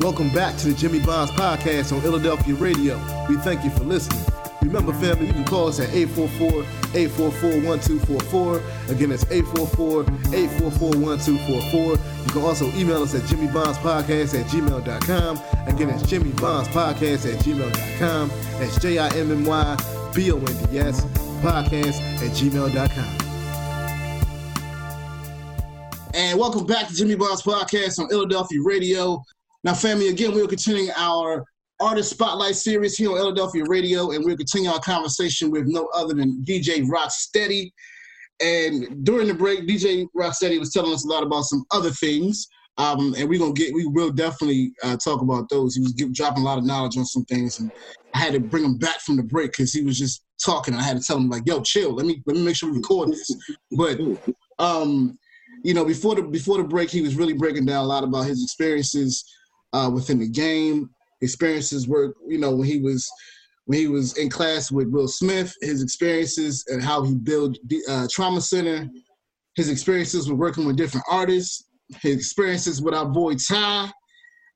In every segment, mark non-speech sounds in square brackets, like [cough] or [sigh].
Welcome back to the Jimmy Bonds podcast on Philadelphia Radio. We thank you for listening. Remember, family, you can call us at 844-844-1244. Again, it's 844-844-1244. You can also email us at jimmybondspodcast at gmail.com. Again, it's jimmybondspodcast at gmail.com. That's J-I-M-M-Y-B-O-N-D-S podcast at gmail.com. And welcome back to Jimmy Bonds Podcast on Philadelphia Radio. Now, family, again, we're continuing our Artist Spotlight series here on Philadelphia Radio, and we'll continue our conversation with no other than DJ Rocksteady. And during the break, DJ Rocksteady was telling us a lot about some other things. Um, and we're gonna get, we will definitely uh, talk about those. He was give, dropping a lot of knowledge on some things, and I had to bring him back from the break because he was just talking. I had to tell him like, "Yo, chill. Let me let me make sure we record this." But um, you know, before the before the break, he was really breaking down a lot about his experiences uh, within the game, experiences were you know when he was when he was in class with Will Smith, his experiences and how he built uh, Trauma Center, his experiences with working with different artists, his experiences with our boy Ty.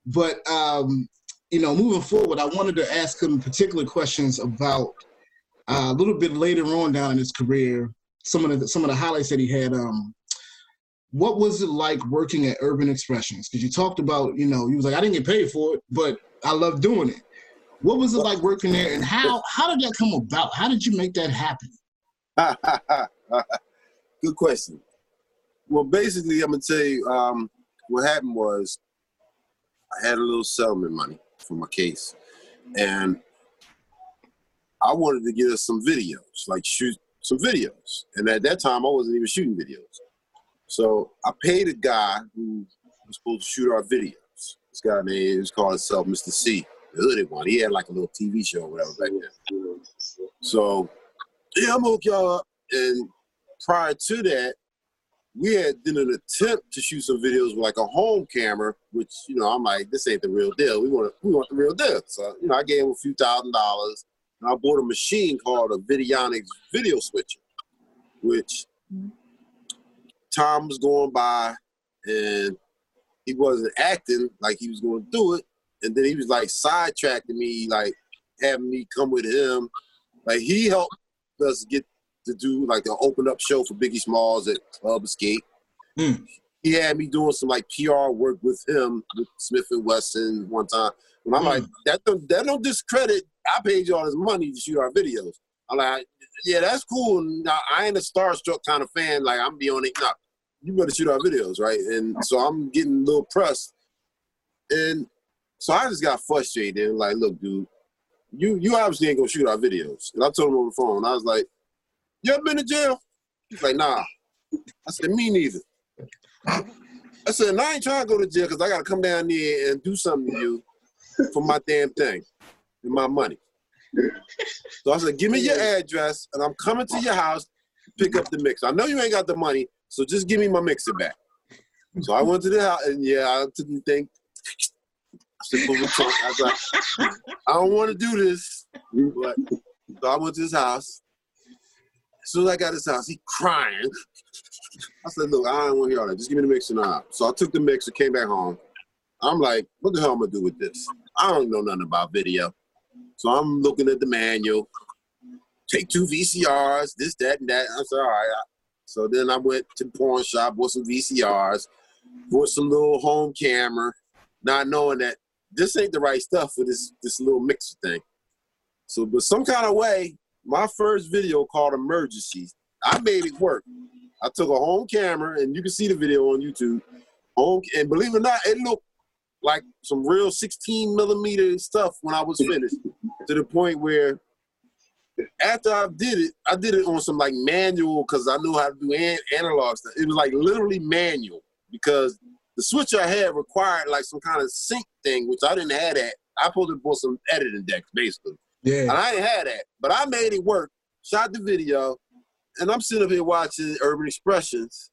But um, you know, moving forward, I wanted to ask him particular questions about uh, a little bit later on down in his career, some of the some of the highlights that he had. Um, what was it like working at Urban Expressions? Because you talked about, you know, you was like, I didn't get paid for it, but I love doing it. What was it like working there, and how how did that come about? How did you make that happen? [laughs] Good question. Well, basically, I'm gonna tell you um, what happened was I had a little settlement money for my case, and I wanted to get us some videos, like shoot some videos. And at that time, I wasn't even shooting videos. So I paid a guy who was supposed to shoot our videos. This guy named was called himself Mr. C, the hooded one. He had like a little TV show or whatever back then. So yeah, I'm gonna hook y'all up. And prior to that, we had did an attempt to shoot some videos with like a home camera, which you know I'm like, this ain't the real deal. We want we want the real deal. So you know, I gave him a few thousand dollars, and I bought a machine called a Videonics video switcher, which time was going by and he wasn't acting like he was going to do it. And then he was like sidetracking me, like having me come with him. Like he helped us get to do like the open up show for Biggie Smalls at Club Escape. Mm. He had me doing some like PR work with him with Smith and Wesson one time. And I'm mm. like, that don't, that don't discredit. I paid you all this money to shoot our videos. I'm like, yeah, that's cool. Now, I ain't a starstruck kind of fan. Like I'm be on it. No, you better shoot our videos, right? And so I'm getting a little pressed. And so I just got frustrated and like, look, dude, you you obviously ain't gonna shoot our videos. And I told him on the phone, I was like, You ever been to jail? He's like, nah. I said, me neither. I said, I ain't trying to go to jail because I gotta come down there and do something to you for my damn thing and my money. So I said, give me your address and I'm coming to your house pick up the mix. I know you ain't got the money, so just give me my mixer back. So I went to the house, and yeah, I didn't think. I was like, I don't want to do this. But, so I went to his house. As soon as I got his house, he crying. I said, look, I don't want to hear all that. Just give me the mixer now. So I took the mixer, came back home. I'm like, what the hell am I gonna do with this? I don't know nothing about video. So I'm looking at the manual. Take two VCRs, this, that, and that. I said, all right, so then I went to the pawn shop, bought some VCRs, bought some little home camera, not knowing that this ain't the right stuff for this this little mixer thing. So, but some kind of way, my first video called Emergency. I made it work. I took a home camera, and you can see the video on YouTube. Home, and believe it or not, it looked like some real 16 millimeter stuff when I was finished. to the point where after I did it, I did it on some like manual because I knew how to do an- analog stuff. It was like literally manual because the switch I had required like some kind of sync thing, which I didn't have that. I pulled it put some editing decks basically. Yeah. And I didn't have that, but I made it work. Shot the video, and I'm sitting up here watching Urban Expressions,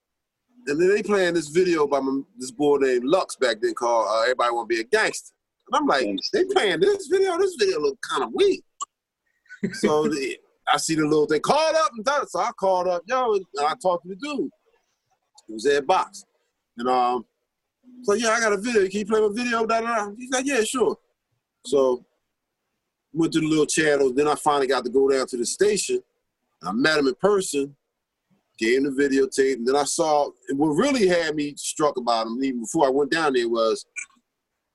and then they playing this video by my, this boy named Lux back then called uh, "Everybody Want to Be a Gangster." And I'm like, they playing this video. This video look kind of weak so the, I see the little thing called up and done. So I called up, yo, and I talked to the dude. It was Ed Box. And um, So yeah, I got a video. Can you play my video? Da, da, da. He's like, yeah, sure. So went to the little channel. Then I finally got to go down to the station. I met him in person, gave him the videotape, and then I saw what really had me struck about him even before I went down there was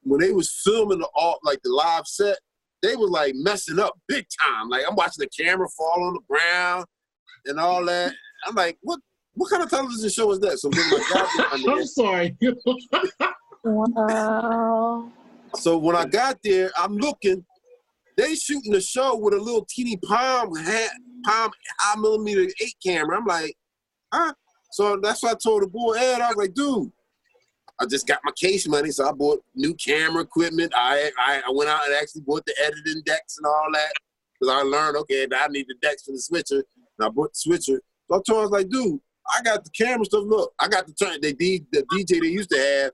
when they was filming the all like the live set, they was like messing up big time. Like I'm watching the camera fall on the ground and all that. I'm like, what what kind of television show is that? So when I got there, I mean, I'm sorry. Wow. so when I got there, I'm looking. They shooting the show with a little teeny palm hat, palm high millimeter eight camera. I'm like, huh? So that's why I told the boy Ed. I was like, dude, I just got my case money, so I bought new camera equipment. I I, I went out and actually bought the editing decks and all that because I learned okay, I need the decks for the switcher. And I bought the switcher. So I told him, I was like, dude, I got the camera stuff. Look, I got the turn. They D, the DJ they used to have.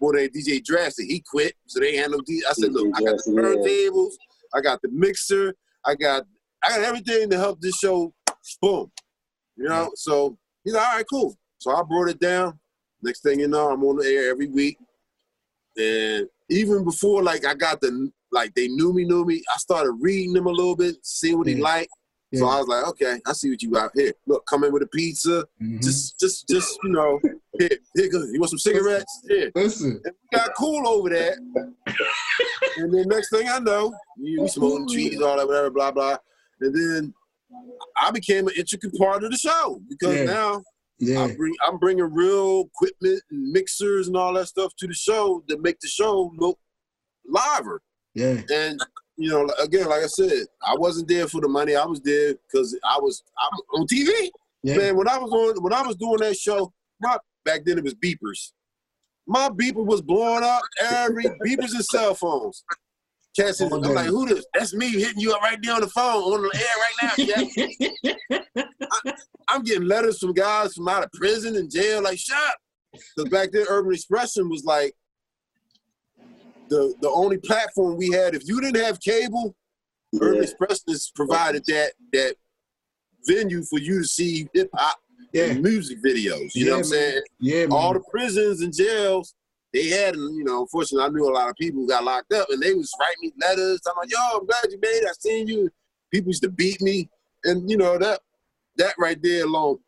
Boy, they DJ Drastic, he quit, so they had no I said, look, I got the DJ turntables, I got the mixer, I got I got everything to help this show boom. You know, so he's like, all right, cool. So I brought it down. Next thing you know, I'm on the air every week. And even before like I got the like they knew me, knew me, I started reading them a little bit, seeing what he Yeah. liked. So I was like, okay, I see what you got here. Look, come in with a pizza. Mhm. Just just just, you know, here, here. You want some cigarettes? Yeah. Listen. And we got cool over that. and then next thing I know, you smoking trees, all that, whatever, blah, blah. And then I became an intricate part of the show because Yeah. now Yeah. I bring, I'm bringing real equipment and mixers and all that stuff to the show that make the show look liver. Yeah. And you know, again, like I said, I wasn't there for the money. I was there because I was I'm on TV. Yeah. Man, when I was on, when I was doing that show, my back then it was beepers. My beeper was blowing up every beepers and cell phones. Cats, I'm like, who this? That's me hitting you up right there on the phone on the air right now. [laughs] Yeah. I'm getting letters from guys from out of prison and jail, like, shut. Because back then, Urban Expression was like the the only platform we had. If you didn't have cable, Urban Yeah. Expression has provided that that venue for you to see hip hop Yeah. and music videos. You Yeah, know what I'm man. saying? Yeah, man. All the prisons and jails, they had, you know, unfortunately, I knew a lot of people who got locked up, and they was writing me letters. I'm like, yo, I'm glad you made it. I seen you. People used to beat me, and you know that that right there alone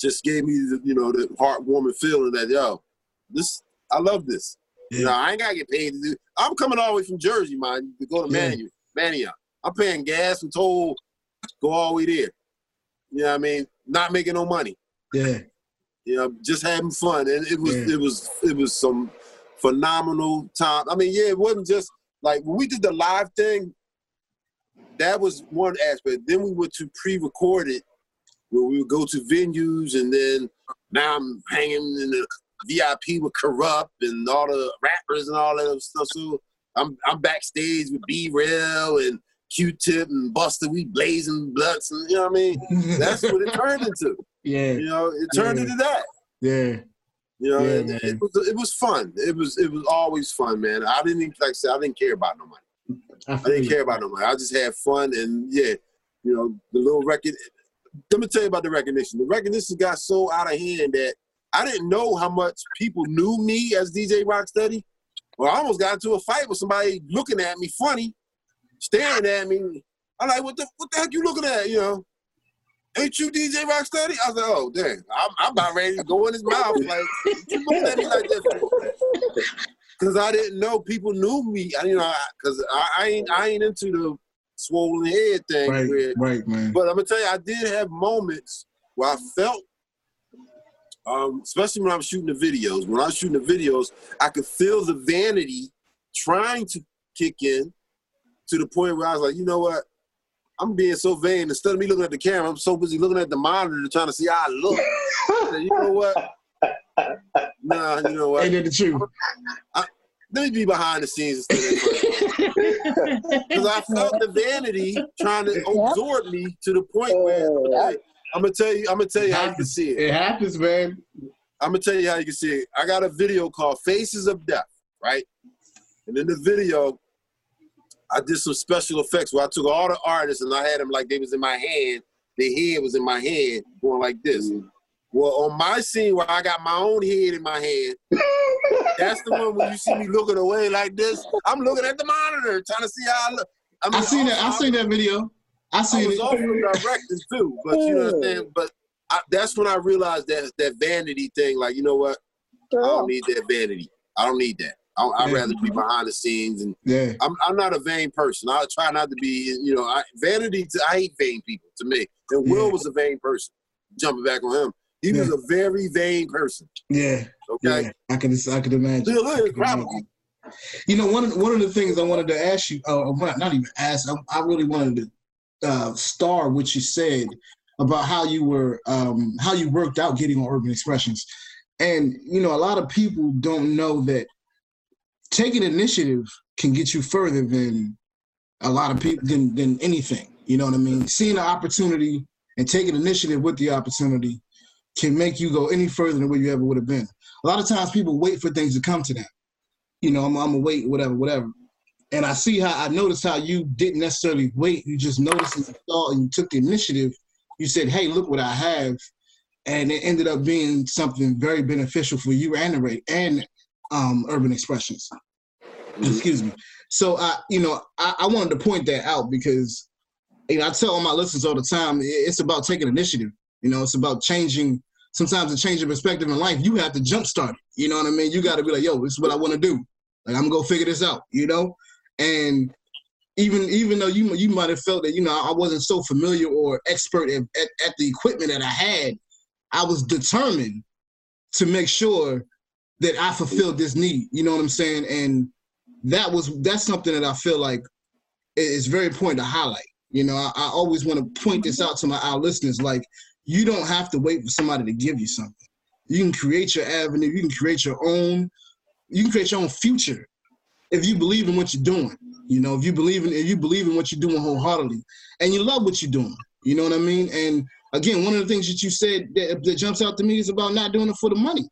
just gave me, the, you know, the heartwarming feeling that yo, this I love this. You know, Yeah. I ain't gotta get paid to do. I'm coming all the way from Jersey, man, to go to Yeah. Manu, Mania. I'm paying gas and toll, go all the way there. You know what I mean? Not making no money Yeah. you know, just having fun, and it was Yeah. it was it was some phenomenal time. I mean, yeah, it wasn't just like when we did the live thing. That was one aspect. Then we went to pre-recorded, where we would go to venues, and then now I'm hanging in the VIP with Corrupt and all the rappers and all that stuff. So I'm I'm backstage with B-Real and Q-Tip and Buster. We blazing blunts, and you know what I mean. [laughs] That's what it turned into. yeah. You know, it turned Yeah. into that. Yeah. You know, Yeah, man. it was it was fun. It was it was always fun, man. I didn't even like I said, I didn't care about no money. I, I didn't care about no money. I just had fun and yeah, you know, the little record. Let me tell you about the recognition. The recognition got so out of hand that I didn't know how much people knew me as DJ Rocksteady. Well, I almost got into a fight with somebody looking at me funny, staring at me. I'm like, what the what the heck you looking at? You know, ain't you DJ Rocksteady? I was like, oh dang, I'm, I'm about ready to go in his mouth. Like, you looking at me like that? Because [laughs] I didn't know people knew me. I, you know, because I, I ain't I ain't into the swollen head thing. Right. Where, Right, man. but I'm gonna tell you, I did have moments where I felt, um, especially when I was shooting the videos. When I was shooting the videos, I could feel the vanity trying to kick in to the point where I was like, you know what? I'm being so vain. Instead of me looking at the camera, I'm so busy looking at the monitor trying to see how I look. I said, you know what? [laughs] Nah, you know what? Ain't that the truth? Let me be behind the scenes [laughs] because I felt the vanity trying to absorb me to the point where I'm gonna tell you, I'm gonna tell you how you can see it. It happens, man. I'm gonna tell you how you can see it. I got a video called Faces of Death, right? And in the video, I did some special effects where I took all the artists and I had them like they was in my hand. Their head was in my hand, going like this. Mm. Well, on my scene where I got my own head in my hand, [laughs] That's the one when you see me looking away like this. I'm looking at the monitor, trying to see how I look. I, mean, I seen that. I seen that video. I seen I was it. also directing too, but you know what I'm saying. But I, that's when I realized that that vanity thing. Like, you know what? I don't need that vanity. I don't need that. I, would yeah. rather be behind the scenes, and yeah. I'm, I'm not a vain person. I try not to be. You know, I, vanity. To, I hate vain people. To me, and Will was a vain person. Jumping back on him, he yeah. was a very vain person. Yeah. Okay. Yeah. I can I can imagine. Still is, probably. You know, one of one of the things I wanted to ask you, uh, not even ask, I, I really wanted to uh, star what you said about how you were, um, how you worked out getting on Urban Expressions, and you know, a lot of people don't know that taking initiative can get you further than a lot of people than than anything. You know what I mean? Seeing an opportunity and taking initiative with the opportunity can make you go any further than where you ever would have been. A lot of times people wait for things to come to them. You know, I'm, I'm gonna wait, whatever, whatever. And I see how I noticed how you didn't necessarily wait. You just noticed and thought and you took the initiative. You said, "Hey, look what I have," and it ended up being something very beneficial for you and the rate and um, Urban Expressions. Mm-hmm. Excuse me. So I, you know, I, I wanted to point that out because you know I tell all my listeners all the time, it's about taking initiative. You know, it's about changing. Sometimes a change of perspective in life, you have to jumpstart it. You know what I mean? You got to be like, yo, this is what I want to do. Like I'm gonna go figure this out. You know, and even even though you you might have felt that you know I wasn't so familiar or expert at, at, at the equipment that I had, I was determined to make sure that I fulfilled this need. You know what I'm saying? And that was that's something that I feel like is very important to highlight. You know, I, I always want to point this out to my our listeners. Like, you don't have to wait for somebody to give you something. You can create your avenue. You can create your own. You can create your own future if you believe in what you're doing. You know, if you believe in if you believe in what you're doing wholeheartedly, and you love what you're doing. You know what I mean? And again, one of the things that you said that, that jumps out to me is about not doing it for the money.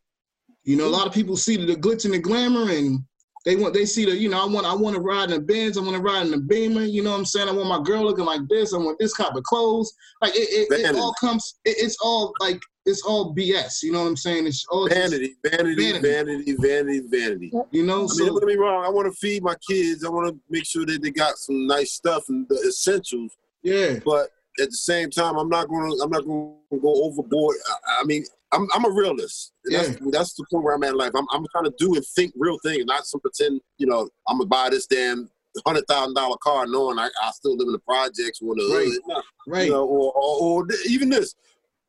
You know, a mm-hmm. lot of people see the glitz and the glamour, and they want they see the you know I want I want to ride in a Benz, I want to ride in a Beamer. You know what I'm saying? I want my girl looking like this. I want this type of clothes. Like it, it, it all comes. It, it's all like it's all BS. You know what I'm saying? It's all vanity, vanity, vanity, vanity, vanity, vanity. You know, I so, mean, don't get me wrong. I want to feed my kids. I want to make sure that they got some nice stuff and the essentials. Yeah. But at the same time, I'm not going to. I'm not going to go overboard. I, I mean, I'm, I'm a realist. That's, yeah. that's the point where I'm at in life. I'm, I'm trying to do and think real things, not some pretend, you know, I'm to buy this damn hundred thousand dollar car knowing I, I still live in the projects or the right. No, right. You know, or, or, or, even this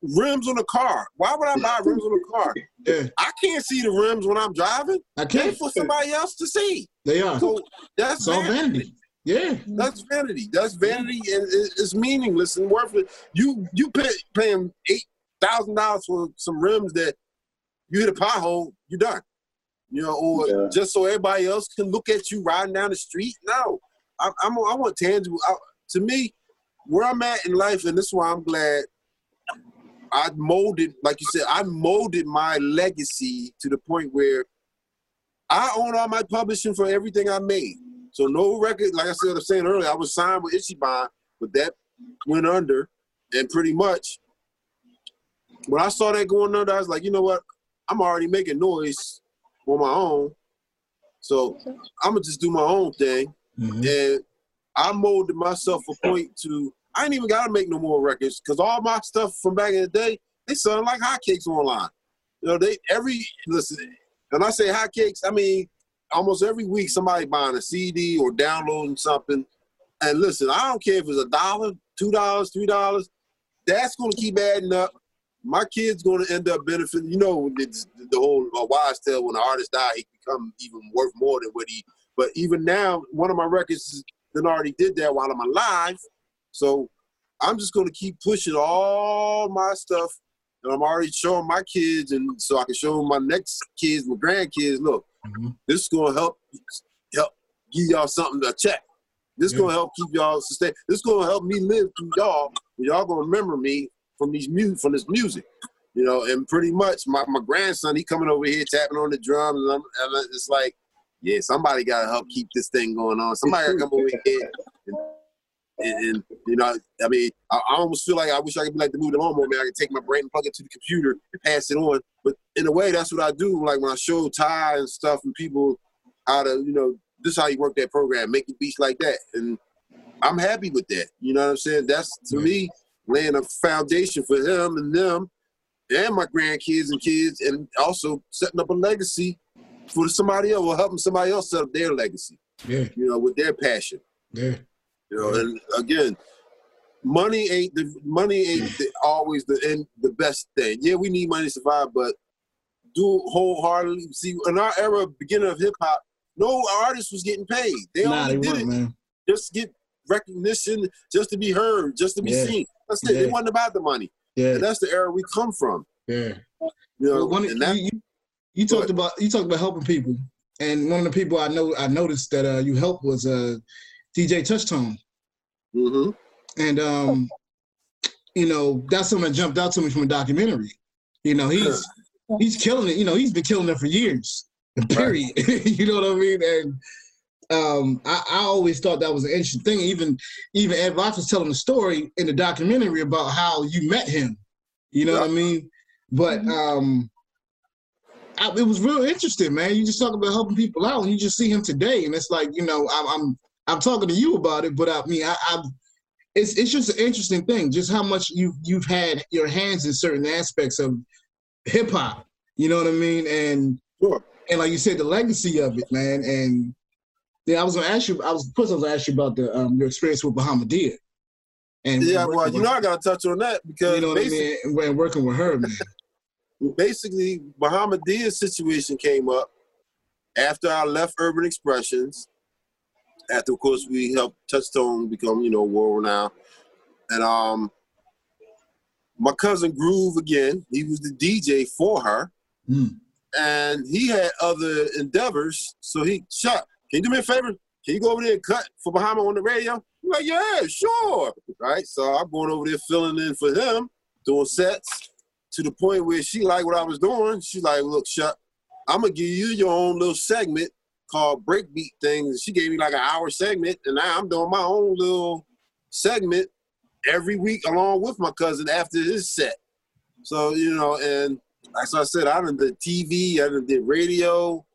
rims on a car. Why would I buy rims on a car? [laughs] Yeah. I can't see the rims when I'm driving. I can't They're for somebody else to see. They are. So that's vanity. vanity. Yeah, that's vanity. That's vanity, and it's meaningless and worthless. You you pay, paying eight thousand dollars for some rims that you hit a pothole, you're done. You know, or yeah. just so everybody else can look at you riding down the street. No, I, am I want tangible. I, to me, where I'm at in life, and this is why I'm glad I molded, like you said, I molded my legacy to the point where I own all my publishing for everything I made. So no record, like I said, I was saying earlier, I was signed with Ichiban, but that went under, and pretty much when I saw that going under, I was like, you know what? I'm already making noise on my own. So I'm gonna just do my own thing. Mm-hmm. And I molded myself a point to I ain't even gotta make no more records because all my stuff from back in the day, they sound like hotcakes online. You know, they every listen, when I say hotcakes, I mean almost every week somebody buying a CD or downloading something. And listen, I don't care if it's a dollar, two dollars, three dollars, that's gonna keep adding up my kid's going to end up benefiting. You know, the whole uh, wise tale when the artist die, he become even worth more than what he. But even now, one of my records then already did that while I'm alive. So I'm just going to keep pushing all my stuff, I'm already showing my kids, and so I can show my next kids, my grandkids. Look, mm-hmm. this is to help help give y'all something to check. This is yeah. to help keep y'all sustain. This to help me live through y'all. Y'all to remember me from these mu- from this music, you know. And pretty much, my, my grandson he coming over here tapping on the drums, and, I'm, and it's like, yeah, somebody got to help keep this thing going on. Somebody got to come over here and, and, and, you know, I mean, I, I, almost feel like I wish I could be like the movie The Lawnmower Man. I could take my brain and plug it to the computer and pass it on. But in a way, that's what I do. Like when I show Ty and stuff and people how to, you know, this is how you work that program, making beats like that. And I'm happy with that. You know what I'm saying? That's to me laying a foundation for him and them and my grandkids and kids, and also setting up a legacy for somebody else or helping somebody else set up their legacy. Yeah. You know, with their passion. Yeah. You know, and again, money ain't the money ain't the, always the end the best thing. Yeah, we need money to survive, but do wholeheartedly see in our era, beginning of hip hop, no artist was getting paid. They nah, only they did it man. just get recognition, just to be heard, just to be Yeah. seen. That's it. Yeah. It wasn't about the money. Yeah. And that's the era we come from. Yeah. You know, Well, one, and that, you, you, you Go talked about you talked about helping people, and one of the people I know I noticed that uh, you helped was uh, DJ Touchtone, hmm and um, you know that's something that jumped out to me from a documentary. You know he's he's killing it. You know he's been killing it for years. Period. [laughs] you know what I mean? And um, I, I always thought that was an interesting thing. Even even Ed Rock was telling the story in the documentary about how you met him. You know what I mean? But um, I, it was real interesting, man. You just talk about helping people out, and you just see him today, and it's like you know I'm I'm, I'm talking to you about it, but I mean I, I it's it's just an interesting thing, just how much you you've had your hands in certain aspects of hip hop. You know what I mean? And Sure. and like you said, the legacy of it, man. And yeah, I was gonna ask you. I was first. I was gonna ask you about the um, your experience with Bahamadia. And Yeah, well, you know, I got to touch on that because you know what I mean. When working with her, man. [laughs] basically, Bahamadia situation came up after I left Urban Expressions. After, of course, we helped Touchstone become, you know, world renowned. And um, my cousin Groove again, he was the DJ for her. Mm. And he had other endeavors. So he shot. Can you do me a favor? Can you go over there and cut for Bahama on the radio? I'm like, yeah, sure. Right. So I'm going over there filling in for him, doing sets to the point where she liked what I was doing. She's like, look, shut. I'm gonna give you your own little segment called breakbeat things. She gave me like an hour segment, and now I'm doing my own little segment every week along with my cousin after his set. So you know, and as I said, I done did TV, I done did radio,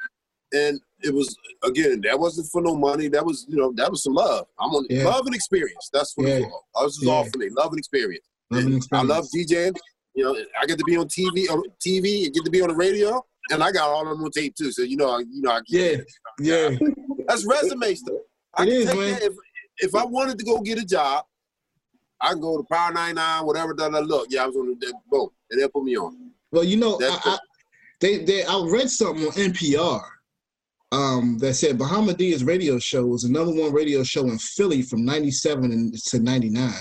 and it was again that wasn't for no money. That was you know that was some love. I'm on Yeah. love and experience. That's what Yeah. it's all. I was just all for me, love and experience. Love and And I love DJing. You know, I get to be on TV, on TV, and get to be on the radio, and I got all of them on tape too. So you know, I, you know, I Yeah, yeah, that's resume stuff. I It can is, man. if if I wanted to go get a job, I can go to Power 99, whatever. That I look, yeah, I was on the boom, and they'll put me on. Well, you know, I, I, they they I read something on NPR um, that said Bahamadia's radio show was the number one radio show in Philly from '97 to '99.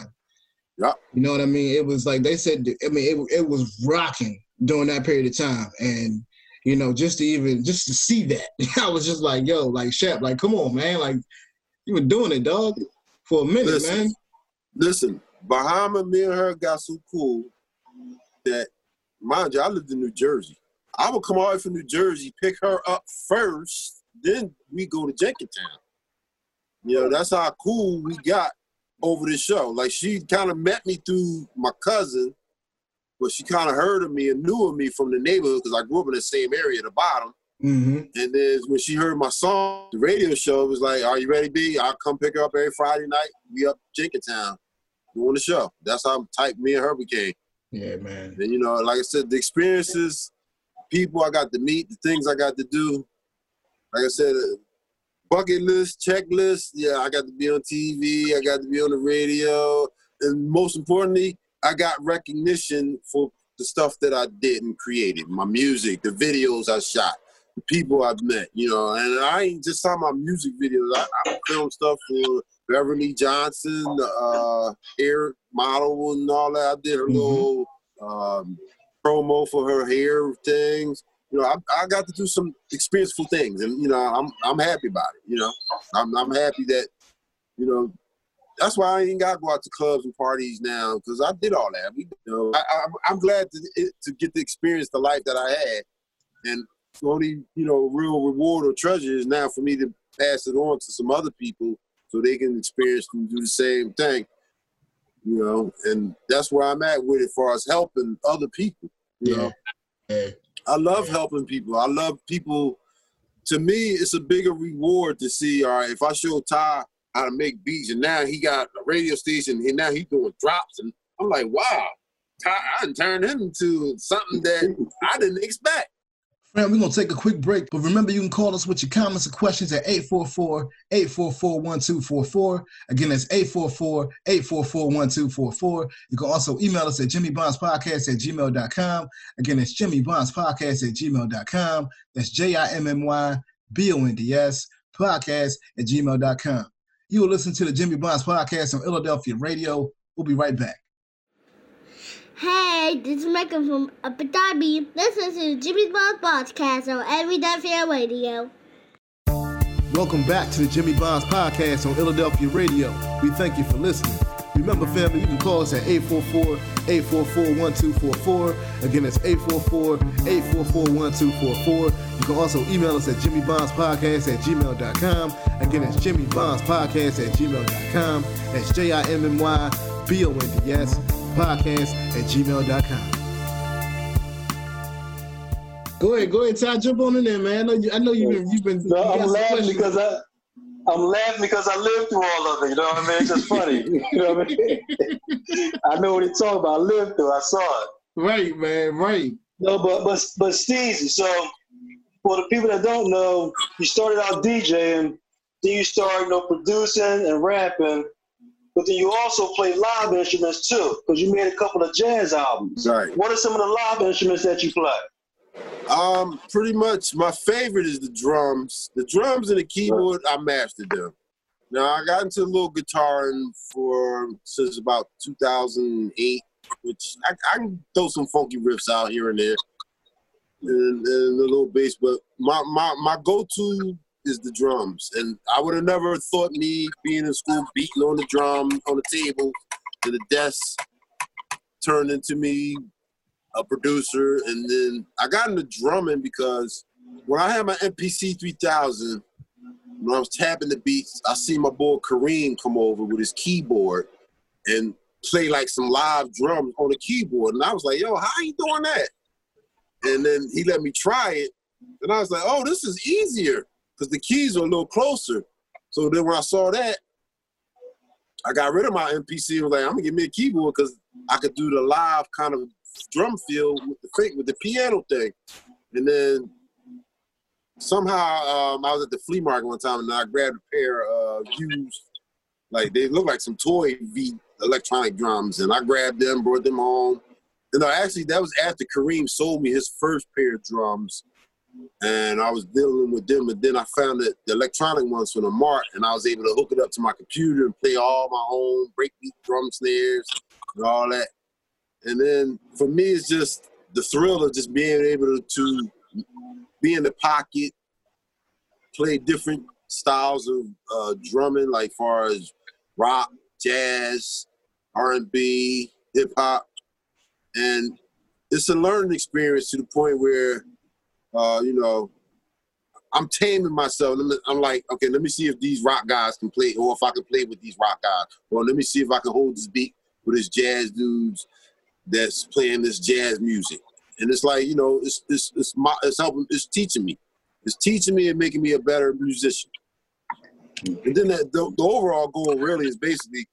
Yeah. You know what I mean? It was like they said. I mean, it it was rocking during that period of time, and you know, just to even just to see that, [laughs] I was just like, yo, like Shep, like, come on, man, like you were doing it, dog, for a minute, Listen. man. Listen, Bahama, me and her got so cool that, mind you, I lived in New Jersey. I would come all the way from New Jersey, pick her up first, then we go to Jenkintown. You know, that's how cool we got over the show. Like she kind of met me through my cousin, but she kind of heard of me and knew of me from the neighborhood because I grew up in the same area at the bottom. hmm And then when she heard my song, the radio show was like, "Are you ready, B? I'll come pick her up every Friday night. We up Jenkintown doing the show." That's how type me and her became. Yeah, man. And you know, like I said, the experiences, people I got to meet, the things I got to do. Like I said, uh, bucket list, checklist. Yeah, I got to be on TV. I got to be on the radio, and most importantly, I got recognition for the stuff that I did and created. My music, the videos I shot, the people I've met. You know, and I ain't just talking about music videos. I, I film stuff for Beverly Johnson, uh, hair model and all that. I did her Mhm. little um, promo for her hair things. You know, I, I got to do some experienceful things, and you know, I'm I'm happy about it. You know, I'm I'm happy that you know. That's why I ain't got to go out to clubs and parties now because I did all that. We, you know, I, I'm glad to to get to experience the life that I had, and the only you know real reward or treasure is now for me to pass it on to some other people so they can experience and do the same thing. You know, and that's where I'm at with it, as far as helping other people. You Yeah. know, Yeah. I love helping people. I love people. To me, it's a bigger reward to see. All right, if I show Ty how to make beats, and now he got a radio station, and now he's doing drops, and I'm like, wow, I turned him into something that I didn't expect. Friend, we're going to take a quick break, but remember you can call us with your comments and questions at 844-844-1244. Again, that's 844-844-1244. You can also email us at jimmybondspodcast at gmail.com. Again, it's jimmybondspodcast at gmail.com. That's J-I-M-M-Y-B-O-N-D-S podcast at gmail.com. You will listen to the Jimmy Bonds podcast on Philadelphia Radio. We'll be right back. Hey, this is Michael from Abu Dhabi. Listen to Jimmy Bond Podcast on Philadelphia Radio. Welcome back to the Jimmy Bonds podcast on Philadelphia Radio. We thank you for listening. Remember, family, you can call us at 844-844-1244. Again, it's 844-844-1244. You can also email us at jimmybondspodcast at gmail.com. Again, it's jimmybondspodcast at gmail.com. That's J-I-M-M-Y-B-O-N-D-S podcast at gmail.com. Go ahead, go ahead, Ty. Jump on in there, man. I know, you, I know you've been, you've been. No, you I'm laughing because I, I'm laughing because I lived through all of it. You know what I mean? It's just funny. [laughs] you know what I mean? [laughs] I know what you're talking about. I lived through. I saw it. Right, man, right. No, but but but Steve. So for the people that don't know, you started out DJing, then you started you know producing and rapping, but then you also play live instruments too, because you made a couple of jazz albums. Right. What are some of the live instruments that you play? Um, pretty much my favorite is the drums. The drums and the keyboard, I mastered them. Now I got into a little guitaring for since about 2008, which I, I can throw some funky riffs out here and there, and, and a little bass. But my my my go-to is the drums, and I would have never thought me being in school beating on the drum on the table to the desk turned into me a producer, and then I got into drumming because when I had my MPC 3000, when I was tapping the beats, I see my boy Kareem come over with his keyboard and play like some live drums on the keyboard, and I was like, "Yo, how you doing that?" And then he let me try it, and I was like, "Oh, this is easier because the keys are a little closer." So then when I saw that, I got rid of my MPC and was like, "I'm gonna get me a keyboard because I could do the live kind of drum feel with the thing, with the piano thing. And then somehow um, I was at the flea market one time and I grabbed a pair of used, like they look like some toy V electronic drums, and I grabbed them, brought them home. And no, actually, that was after Kareem sold me his first pair of drums, and I was dealing with them. And then I found the, the electronic ones from the Mart, and I was able to hook it up to my computer and play all my own breakbeat drum snares and all that. And then for me, it's just the thrill of just being able to be in the pocket, play different styles of uh, drumming, like far as rock, jazz, R and B, hip hop, and it's a learning experience to the point where, uh, you know, I'm taming myself. I'm- like, okay, let me see if these rock guys can play, or if I can play with these rock guys, or let me see if I can hold this beat with this jazz dudes that's playing this jazz music. And it's like, you know, it's it's it's my it's helping it's teaching me. It's teaching me and making me a better musician. And then the, the, the overall goal really is basically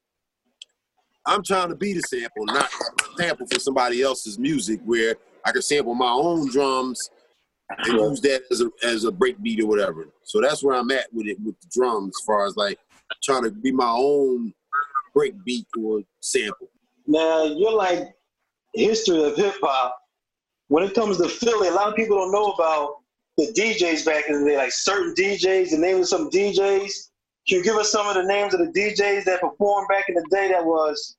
I'm trying to be the sample, not sample for somebody else's music where I can sample my own drums and use that as a as a break beat or whatever. So that's where I'm at with it with the drums as far as like trying to be my own break beat or sample. Now you're like history of hip hop. When it comes to Philly, a lot of people don't know about the DJs back in the day, like certain DJs, the name of some DJs. Can you give us some of the names of the DJs that performed back in the day that was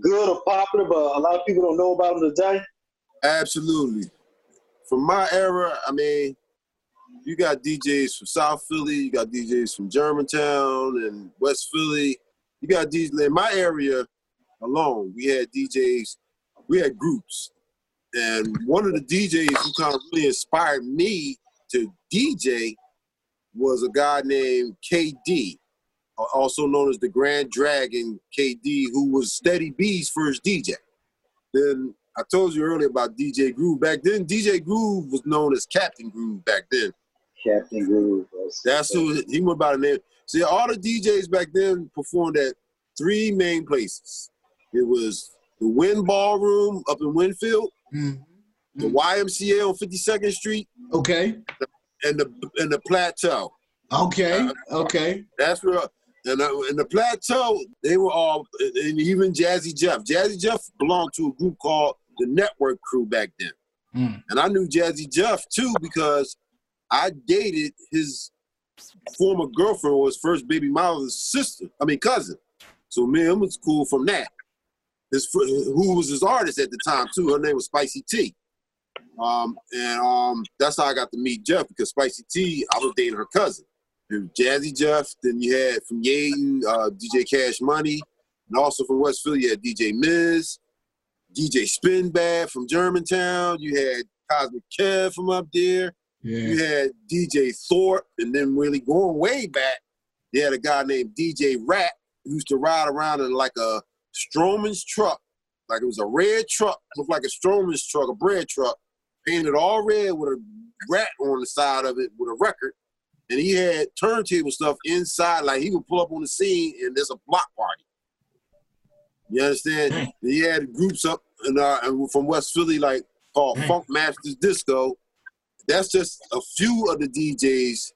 good or popular, but a lot of people don't know about them today? Absolutely. From my era, I mean, you got DJs from South Philly, you got DJs from Germantown and West Philly. You got DJs in my area alone. We had DJs, we had groups. And one of the DJs who kind of really inspired me to DJ was a guy named KD. Uh, also known as the Grand Dragon KD, who was Steady B's first DJ. Then I told you earlier about DJ Groove. Back then, DJ Groove was known as Captain Groove back then. Captain Groove. That's who he went by the name. See, all the DJs back then performed at three main places. It was the Wynne Ballroom up in Wynnefield, Mm. the YMCA on 52nd Street, Okay. and the and the Plateau. Okay. Okay. That's where and uh, in the Plateau they were all and even Jazzy Jeff. Jazzy Jeff belonged to a group called the Network Crew back then, Mm. and I knew Jazzy Jeff too because I dated his former girlfriend or his first baby mama's sister. I mean cousin. So me and him was cool from that. His who was his artist at the time too. Her name was Spicy T. Um, and um, that's how I got to meet Jeff because Spicy T, I was dating her cousin. And Jazzy Jeff, then you had from Yeadon, uh, DJ Cash Money, and also from West Philly, you had DJ Miz, DJ Spin Bad from Germantown, you had Cosmic Kev from up there, Yeah. you had DJ Thorpe, and then really going way back, you had a guy named DJ Rat who used to ride around in like a Stroehmann's truck, like it was a red truck, looked like a Stroehmann's truck, a bread truck, painted all red with a rat on the side of it with a record. And he had turntable stuff inside, like he would pull up on the scene and there's a block party. You understand? he had groups up and uh, from West Philly, like called Funk Masters Disco. That's just a few of the DJs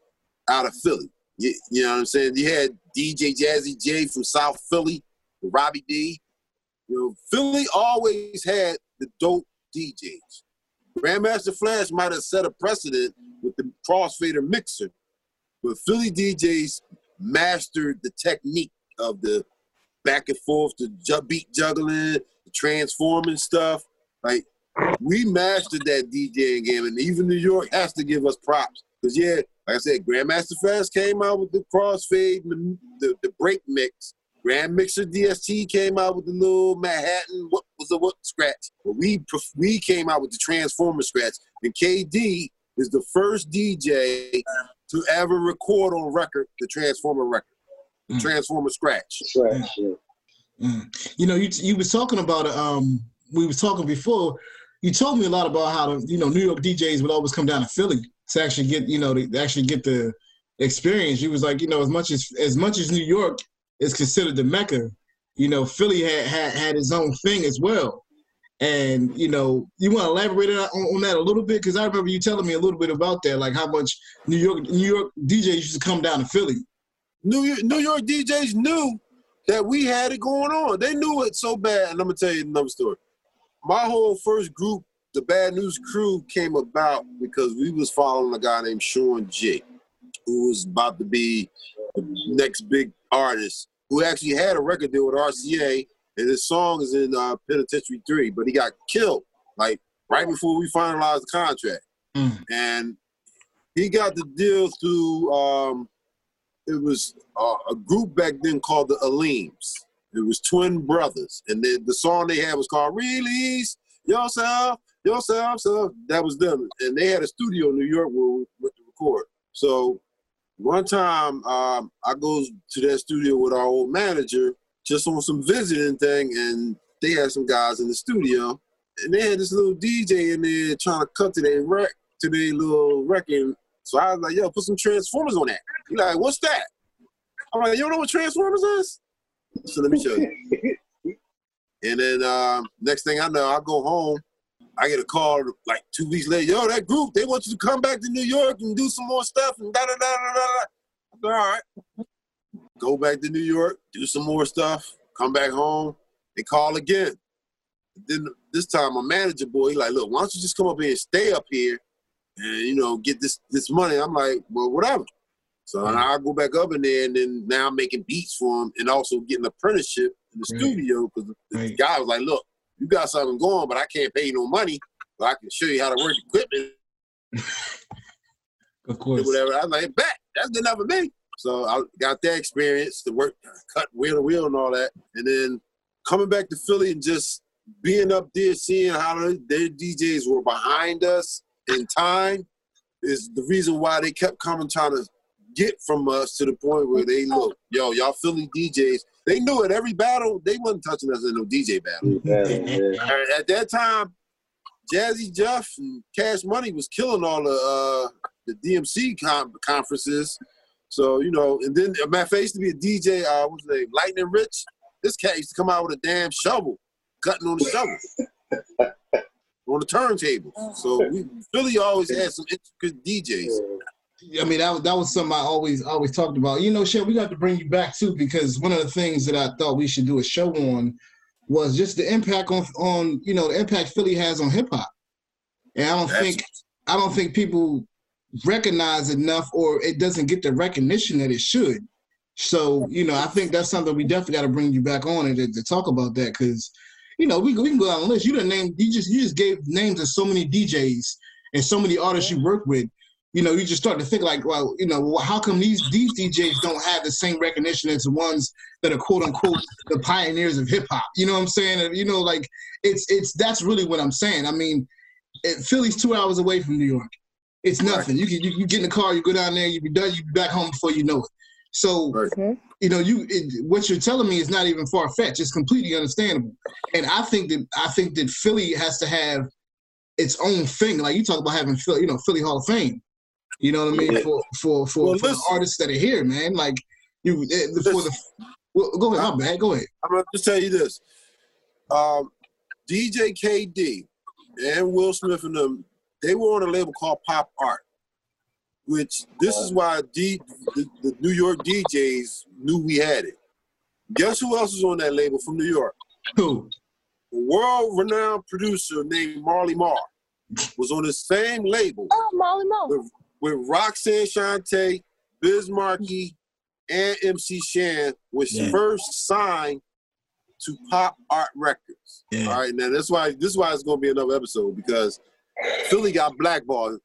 out of Philly. You, you know what I'm saying? You had DJ Jazzy J from South Philly, Robbie D. You know, Philly always had the dope DJs. Grandmaster Flash might have set a precedent with the crossfader mixer, but Philly DJs mastered the technique of the back and forth, the ju- beat juggling, the transforming stuff. Like we mastered that DJing game, and even New York has to give us props. Cause yeah, like I said, Grandmaster Flash came out with the crossfade, and the, the, the break mix. Grand Mixer DST came out with the little Manhattan. What was the what scratch? But we we came out with the Transformer scratch, and KD is the first DJ to ever record on record the Transformer record, the Mm. Transformer scratch. Trash. Mm. You know, you you was talking about um, we was talking before. You told me a lot about how the, you know New York DJs would always come down to Philly to actually get you know to actually get the experience. You was like you know as much as as much as New York is considered the mecca, you know Philly had had, had its own thing as well. And you know, you want to elaborate on, on that a little bit because I remember you telling me a little bit about that, like how much New York New York DJs used to come down to Philly. New York, New York DJs knew that we had it going on. They knew it so bad. And I'm gonna tell you another story. My whole first group, the Bad News Crew, came about because we was following a guy named Sean J, who was about to be the next big artist, who actually had a record deal with RCA, and his song is in uh, Penitentiary Three, but he got killed like right before we finalized the contract, Mm. and he got the deal through. Um, it was uh, a group back then called the Aleems. It was twin brothers, and the, the song they had was called "Release Yourself, Yourself." So that was them, and they had a studio in New York where we went to record. So one time, um, I goes to that studio with our old manager just on some visiting thing, and they had some guys in the studio, and they had this little DJ in there trying to cut to their rec to their little record. So I was like, "Yo, put some Transformers on that." He like, "What's that?" I'm like, "You don't know what Transformers is?" So let me show you. [laughs] And then um, next thing I know, I go home. I get a call like two weeks later. Yo, that group, they want you to come back to New York and do some more stuff and da da da da da. da. I'm like, All right. Go back to New York, do some more stuff, come back home, they call again. Then this time my manager boy, he like, look, why don't you just come up here and stay up here and you know, get this this money. I'm like, well, whatever. So Right. Mm-hmm. I go back up in there, and then now I'm making beats for him, and also getting an apprenticeship in the Right. studio because the, the Right. guy was like, "Look, you got something going, but I can't pay you no money, but I can show you how to work equipment [laughs] Of course. whatever." I was like, "Bet that's good enough for me." So I got that experience to work, cut wheel to wheel and all that, and then coming back to Philly and just being up there, seeing how their DJs were behind us in time, is the reason why they kept coming trying to get from us to the point where they look, yo, y'all Philly DJs. They knew at every battle they wasn't touching us in no DJ battle. Yeah, At that time, Jazzy Jeff and Cash Money was killing all the uh, the DMC com- conferences. So you know, and then a matter of to be a DJ. Uh, what's his name? Lightning Rich. This cat used to come out with a damn shovel, cutting on the [laughs] shovel on the turntable. So we Philly always had some intricate DJs. I mean, that, that was something I always always talked about. You know, Chef, we got to bring you back too because one of the things that I thought we should do a show on was just the impact on on you know the impact Philly has on hip hop. And I don't think I don't think people recognize enough, or it doesn't get the recognition that it should. So you know, I think that's something we definitely got to bring you back on and to, to talk about that because you know we, we can go down the list. You didn't name you just you just gave names of so many DJs and so many artists you work with you know, you just start to think like, well, you know, how come these these DJs don't have the same recognition as the ones that are quote unquote the pioneers of hip hop? You know what I'm saying? And, you know, like it's it's that's really what I'm saying. I mean, it, Philly's two hours away from New York. It's nothing. You can you, you get in the car, you go down there, you be done, you be back home before you know it. So Right. you know, you it, what you're telling me is not even far fetched. It's completely understandable. And I think that I think that Philly has to have its own thing. Like you talk about having Philly, you know, Philly Hall of Fame. You know what I mean? Yeah. For for for, Well, for the artists that are here, man. Like you eh, for the well, go ahead, my bad. Go ahead. I'm gonna just tell you this. Um, DJ KD and Will Smith and them, they were on a label called Pop Art, which this is why D, the, the New York DJs knew we had it. Guess who else was on that label from New York? Who? A world-renowned producer named Marley Marl was on the same label Oh, Molly Mo. With Roxanne Shante, Biz Markie, and MC Shan was Yeah. first signed to Pop Art Records. Yeah. All right, now that's why this is why it's gonna be another episode because Philly got blackballed.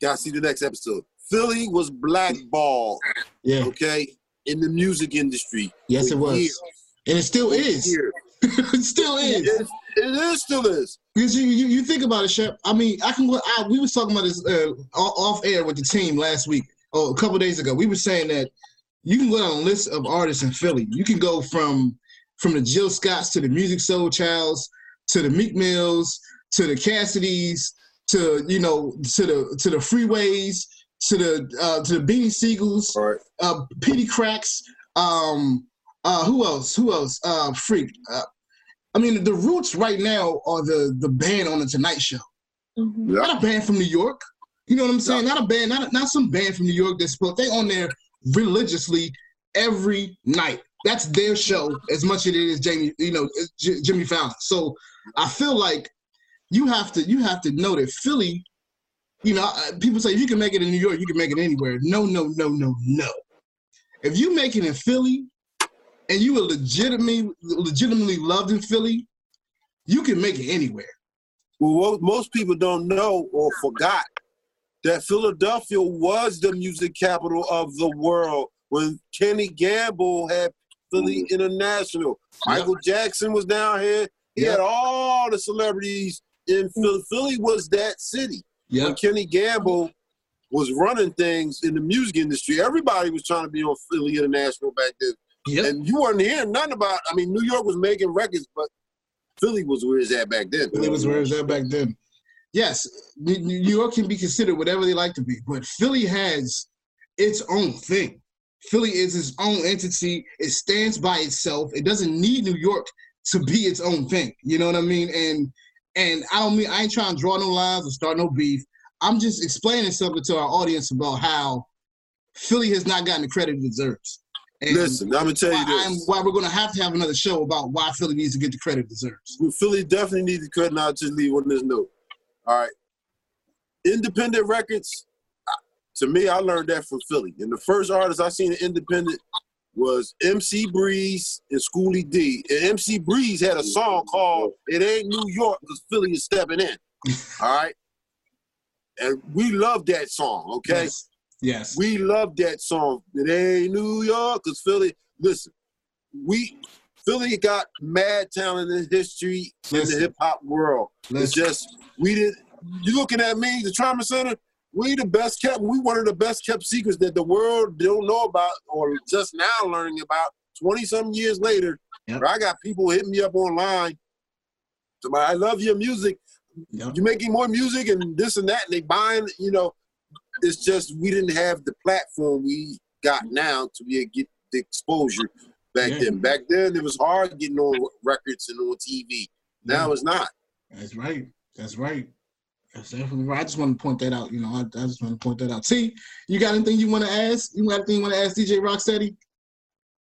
Gotta see the next episode. Philly was blackballed, Yeah. okay, in the music industry. Yes, it was, years. and it still is. [laughs] it still is. It, it is still is. Because you, you, you think about it, Shep. I mean, I can. go- I, we was talking about this uh, off air with the team last week or a couple days ago. We were saying that you can go down a list of artists in Philly. You can go from from the Jill Scotts to the Musiq Soulchilds to the Meek Mills to the Cassidys to you know to the to the Freeways to the uh, to the Beanie All right. uh, Peedi Crakks. Um, uh, who else? Who else? Uh, Freak. Uh, I mean, the Roots right now are the the band on the Tonight Show. Mhm. Yeah. Not a band from New York. You know what I'm saying? Not a band. Not not some band from New York that's but they on there religiously every night. That's their show as much as it is Jamie. You know, J- Jimmy Fallon. So I feel like you have to you have to know that Philly. You know, people say if you can make it in New York, you can make it anywhere. No, no, no, no, no. If you make it in Philly, and you are legitimately legitimately loved in Philly, you can make it anywhere. Well, what most people don't know or forgot that Philadelphia was the music capital of the world when Kenny Gamble had Philly mm-hmm. International. Michael Jackson was down here. He had all the celebrities in Philly. Mm-hmm. Philly was that city. When Kenny Gamble was running things in the music industry, everybody was trying to be on Philly International back then. Yep. And you weren't hearing nothing about, I mean, New York was making records, but Philly was where it's at back then. Philly was where it was at back then. Yes, New New York can be considered whatever they like to be, but Philly has its own thing. Philly is its own entity. It stands by itself. It doesn't need New York to be its own thing. You know what I mean? And and I don't mean I ain't trying to draw no lines or start no beef. I'm just explaining something to our audience about how Philly has not gotten the credit it deserves. Listen, I'm gonna tell why, you this. I'm, why we're going to have to have another show about why Philly needs to get the credit it deserves. Well, Philly definitely needs to cut and I'll just leave on this note. All right. Independent records, to me, I learned that from Philly. And the first artist I seen independent was MC Breeze and Schoolly D. And MC Breeze had a song called It Ain't New York because Philly is stepping in. [laughs] All right. And we love that song, okay? Yes. Yes. We love that song. It ain't New York, cause Philly. Listen, we Philly got mad talent in history in the hip hop world. It's just we didn't. You looking at me, the trauma center. we the best kept. We one of the best kept secrets that the world don't know about, or just now learning about. Twenty some years later, Yep. I got people hitting me up online. Somebody, I love your music. Yep. You're making more music and this and that, and they buying. You know, it's just we didn't have the platform we got now to be able to get the exposure back Yeah. then. Back then, it was hard getting on records and on TV. Now it's not. That's right. That's right. That's definitely right. I just want to point that out. You know, I, I just want to point that out. See, you got anything you want to ask? You got anything you want to ask DJ Rocksteady?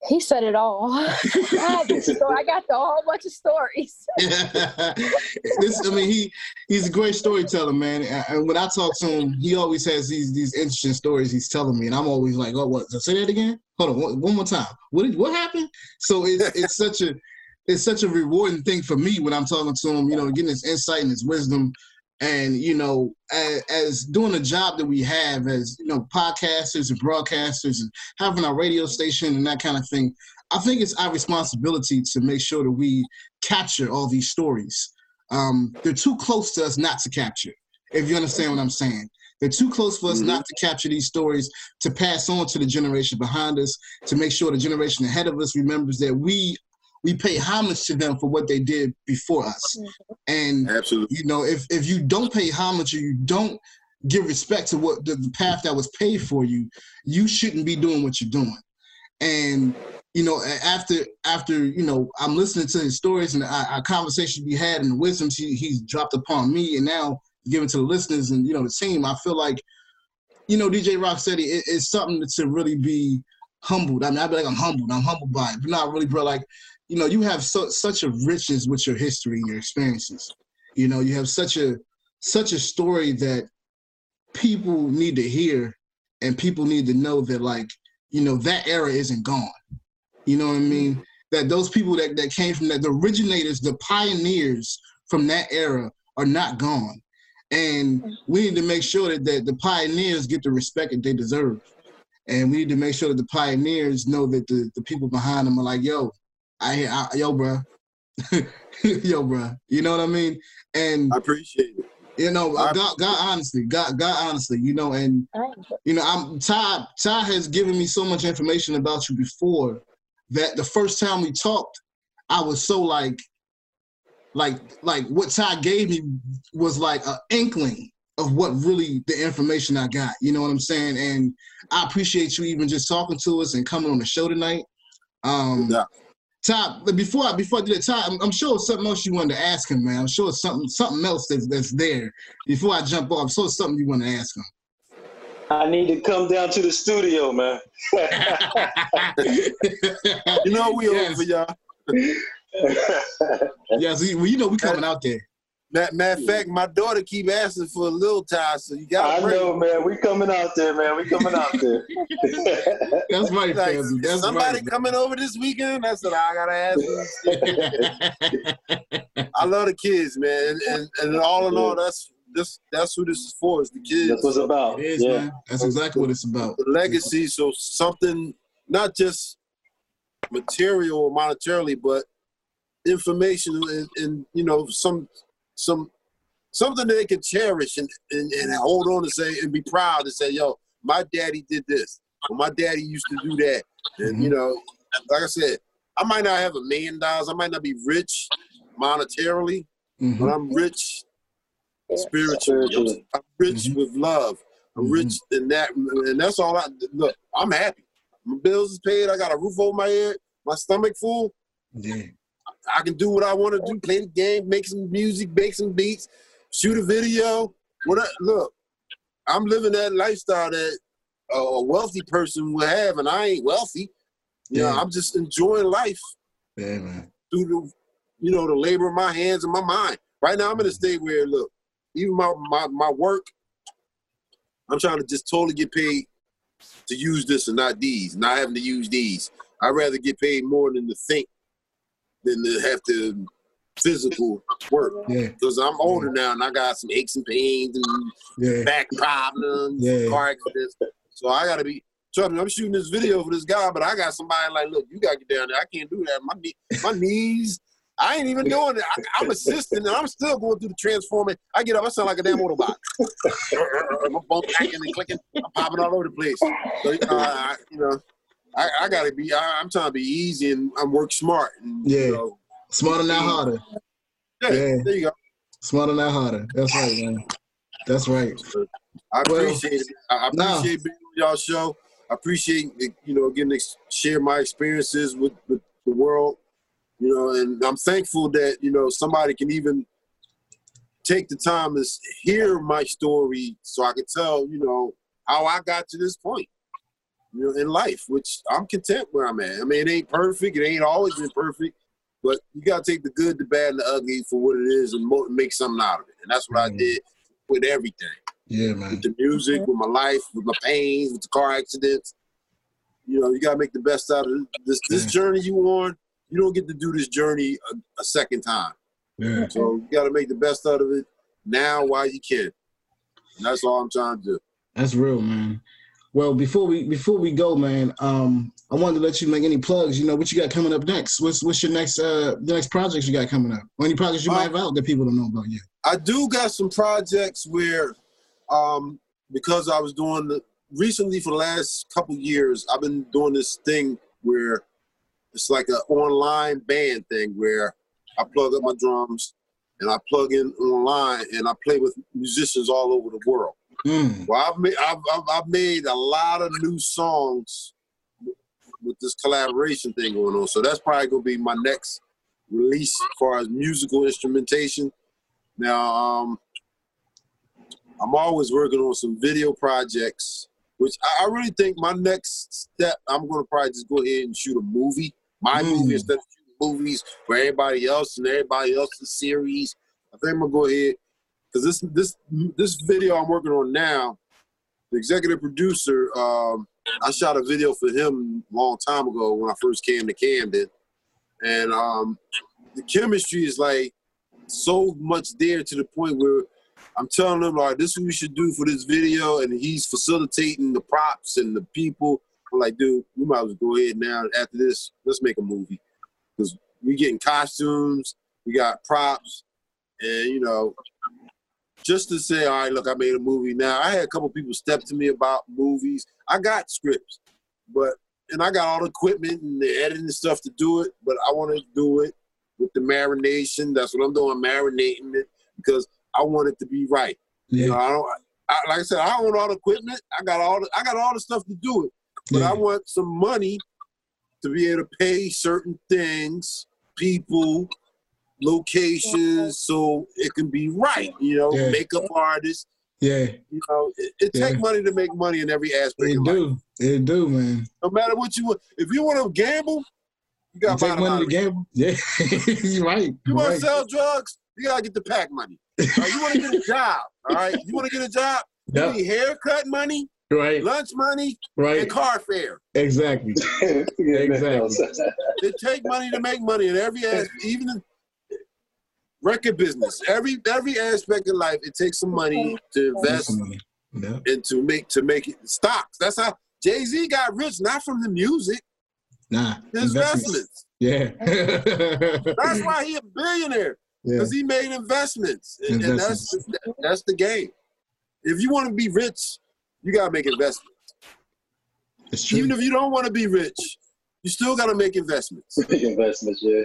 He said it all. [laughs] I, got the whole bunch of stories. [laughs] this, I mean, he he's a great storyteller, man. And- And when I talk to him, he always has these these interesting stories he's telling me, and I'm always like, "Oh, what? Say that again? Hold on, one, one more time. What did what happened?" So it's it's such a it's such a rewarding thing for me when I'm talking to him. You know, getting his insight and his wisdom, and you know, as, as doing the job that we have as you know, podcasters and broadcasters, and having our radio station and that kind of thing. I think it's our responsibility to make sure that we capture all these stories. Um, they're too close to us not to capture, if you understand what I'm saying. They're too close for us Mhm. not to capture these stories, to pass on to the generation behind us, to make sure the generation ahead of us remembers that we we pay homage to them for what they did before us. And Absolutely. you know, if if you don't pay homage or you don't give respect to what the, the path that was paid for you, you shouldn't be doing what you're doing. And you know, after after you know, I'm listening to his stories and our, our conversation we had and the wisdoms he, he's dropped upon me, and now given to the listeners and you know the team. I feel like, you know, DJ Rocksteady it, it's something to really be humbled. I mean, I be like I'm humbled. I'm humbled by it, but not really, bro. Like, you know, you have so, such a richness with your history and your experiences. You know, you have such a such a story that people need to hear, and people need to know that, like, you know, that era isn't gone. You know what I mean? That those people that, that came from that, the originators, the pioneers from that era are not gone. And we need to make sure that, that the pioneers get the respect that they deserve. And we need to make sure that the pioneers know that the, the people behind them are like, yo, I, I yo, bro, [laughs] yo, bro. You know what I mean? And I appreciate it. you know, I- God, God, honestly, God, God, honestly, you know, and you know, I'm Todd. Todd has given me so much information about you before that the first time we talked, I was so like, like, like what Todd gave me was like an inkling of what really the information I got. You know what I'm saying? And I appreciate you even just talking to us and coming on the show tonight. Um, Yeah. Todd, but before I before I do that, Todd, I'm, I'm sure it's something else you wanted to ask him, man. I'm sure it's something something else that's that's there. Before I jump off, I'm sure it's something you want to ask him. I need to come down to the studio, man. [laughs] You know we yes. over y'all. [laughs] yes, we, well, you know we coming out there. Matter, matter of fact, my daughter keep asking for a little tie, so you gotta bring. know, man. We coming out there, man. We coming out there. [laughs] [laughs] That's right, Like, That's somebody right. coming over this weekend? I said I gotta ask. [laughs] I love the kids, man, and, and, and all in all, that's this that's who this is for. Is the kids. That's what's about. it is, yeah. man. That's exactly what it's about. the legacy. So something, not just material or monetarily, but information and, and you know some some something that they can cherish and, and, and hold on to say and be proud to say, yo, my daddy did this, or my daddy used to do that, and you know, like I said, I might not have a million dollars, I might not be rich monetarily, Mhm. but I'm rich Yeah. spiritually. Spiritually. I'm rich Mhm. with love. I'm Mhm. rich in that, and that's all I look. I'm happy. My bills is paid. I got a roof over my head. My stomach full. Yeah. I can do what I want to do. Play the game, make some music, make some beats, shoot a video. What? I, look, I'm living that lifestyle that a, wealthy person would have, and I ain't wealthy. You know, Yeah. I'm just enjoying life Yeah, man. through the, you know, the labor of my hands and my mind. Right now, I'm in a mm-hmm. state where, look, even my, my, my work, I'm trying to just totally get paid to use this and not these, not having to use these. I'd rather get paid more than to think than to have to physical work. Yeah. Because I'm older now and I got some aches and pains and Yeah. back problems, Yeah. car accidents. So I gotta be. Trust me, I'm shooting this video for this guy, but I got somebody like, look, you gotta get down there. I can't do that. My knee, my knees, I ain't even doing it. I, I'm assisting, and I'm still going through the transforming. I get up, I sound like a damn Autobot. [laughs] My phone hacking and clicking, I'm popping all over the place. So you know, I, you know, I, I gotta be. I, am trying to be easy and I'm work smart. And, Yeah. You know, Smarter, not harder. yeah, Yeah. There you go. Smarter, not harder. That's right, man. That's right. I Well, appreciate it. I I appreciate being on y'all show. I appreciate you know getting to share my experiences with, with the world. You know, and I'm thankful that you know somebody can even take the time to hear my story, so I can tell you know how I got to this point. You know, in life, which I'm content where I'm at. I mean, it ain't perfect. It ain't always been perfect, but you gotta take the good, the bad, and the ugly for what it is, and mo- make something out of it. And that's what I Mhm. did with everything Yeah, man. with the music, with my life, with my pains, with the car accidents. You know, you gotta make the best out of it. this. This Yeah. journey you on. You don't get to do this journey a, a second time. Yeah. So you gotta make the best out of it now while you can. And that's all I'm trying to do. That's real, man. Well, before we before we go, man, um, I wanted to let you make any plugs. You know, what you got coming up next? What's what's your next uh the next projects you got coming up? Or any projects you might have out that people don't know about yet? I do got some projects where, um, because I was doing the recently for the last couple years, I've been doing this thing where it's like an online band thing where I plug up my drums and I plug in online and I play with musicians all over the world. Mm, Well, I've made I've, I've, I've made a lot of new songs with this collaboration thing going on. So that's probably gonna be my next release as far as musical instrumentation. Now, um, I'm always working on some video projects, which I, I really think my next step, I'm gonna probably just go ahead and shoot a movie, my Mm. movie instead of shooting movies for everybody else and everybody else's series. I think I'm gonna go ahead because this this this video I'm working on now, the executive producer, um, I shot a video for him a long time ago when I first came to Camden, and um, the chemistry is like so much there to the point where I'm telling him like this is what we should do for this video, and he's facilitating the props and the people. I'm like, dude, we might as well go ahead now. After this, let's make a movie because we getting costumes, we got props, and you know, just to say, all right, look, I made a movie. Now I had a couple people step to me about movies. I got scripts, but and I got all the equipment and the editing stuff to do it, but I want to do it with the marination. That's what I'm doing, marinating it because I want it to be right. You know, yeah, I don't. I, like I said, I own all the equipment. I got all the, I got all the stuff to do it, but yeah, I want some money to be able to pay certain things, people, locations, so it can be right. You know, Yeah. makeup artists. yeah. You know, it, it Yeah. take money to make money in every aspect It of life. do, it do, man. No matter what you want. If you want to gamble, you You got to buy take money to lottery. gamble. Yeah, [laughs] you're right. You You're want right. to sell drugs, you got to get the pack money. Uh, [laughs] all right, you want to get a job, all right? You want to get a job, you Yep, need haircut money, right, lunch money, right. and car fare. Exactly. [laughs] Exactly. It take money to make money in every aspect, even in record business. Every every aspect of life, it takes some money to invest Yeah. and to make to make it stocks. That's how Jay Z got rich, not from the music, Nah. his investments. Yeah. [laughs] That's why he a billionaire yeah. because he made investments, and, and that's that's the game. If you want to be rich, you gotta make investments. It's true. Even if you don't want to be rich, you still gotta make investments. investments, yeah.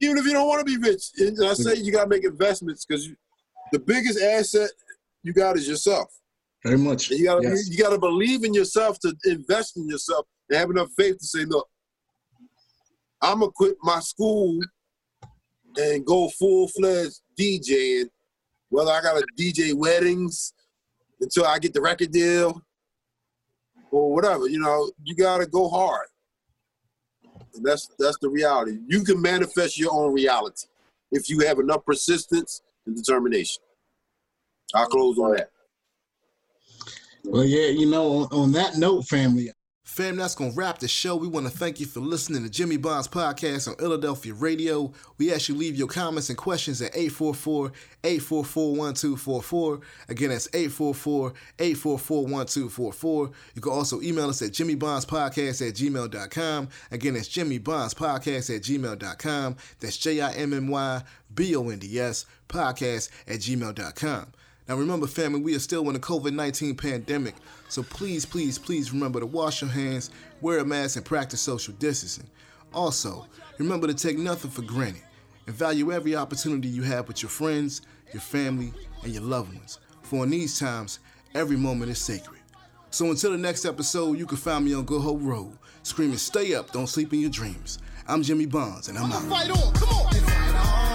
Even if you don't want to be rich, and I say you gotta make investments because the biggest asset you got is yourself. Very much. And you gotta Yes. you gotta believe in yourself to invest in yourself and have enough faith to say, look, I'm gonna quit my school and go full fledged DJing. Whether I gotta DJ weddings until I get the record deal or whatever, you know, you gotta go hard. And that's that's the reality. You can manifest your own reality if you have enough persistence and determination. I'll close on that. Well, yeah, you know, on, on that note, family, Fam, that's going to wrap the show. We want to thank you for listening to Jimmy Bond's podcast on Philadelphia Radio. We ask you leave your comments and questions at 844-844-1244. Again, that's 844-844-1244. You can also email us at jimmybondspodcast at gmail.com. Again, that's jimmybondspodcast at gmail.com. That's J-I-M-M-Y-B-O-N-D-S podcast at gmail.com. Now remember, family, we are still in the COVID 19 pandemic, so please, please, please remember to wash your hands, wear a mask, and practice social distancing. Also, remember to take nothing for granted and value every opportunity you have with your friends, your family, and your loved ones. For in these times, every moment is sacred. So until the next episode, you can find me on Good Hope Road, screaming, Stay up, don't sleep in your dreams. I'm Jimmy Bonds, and I'm out. Fight on, come on.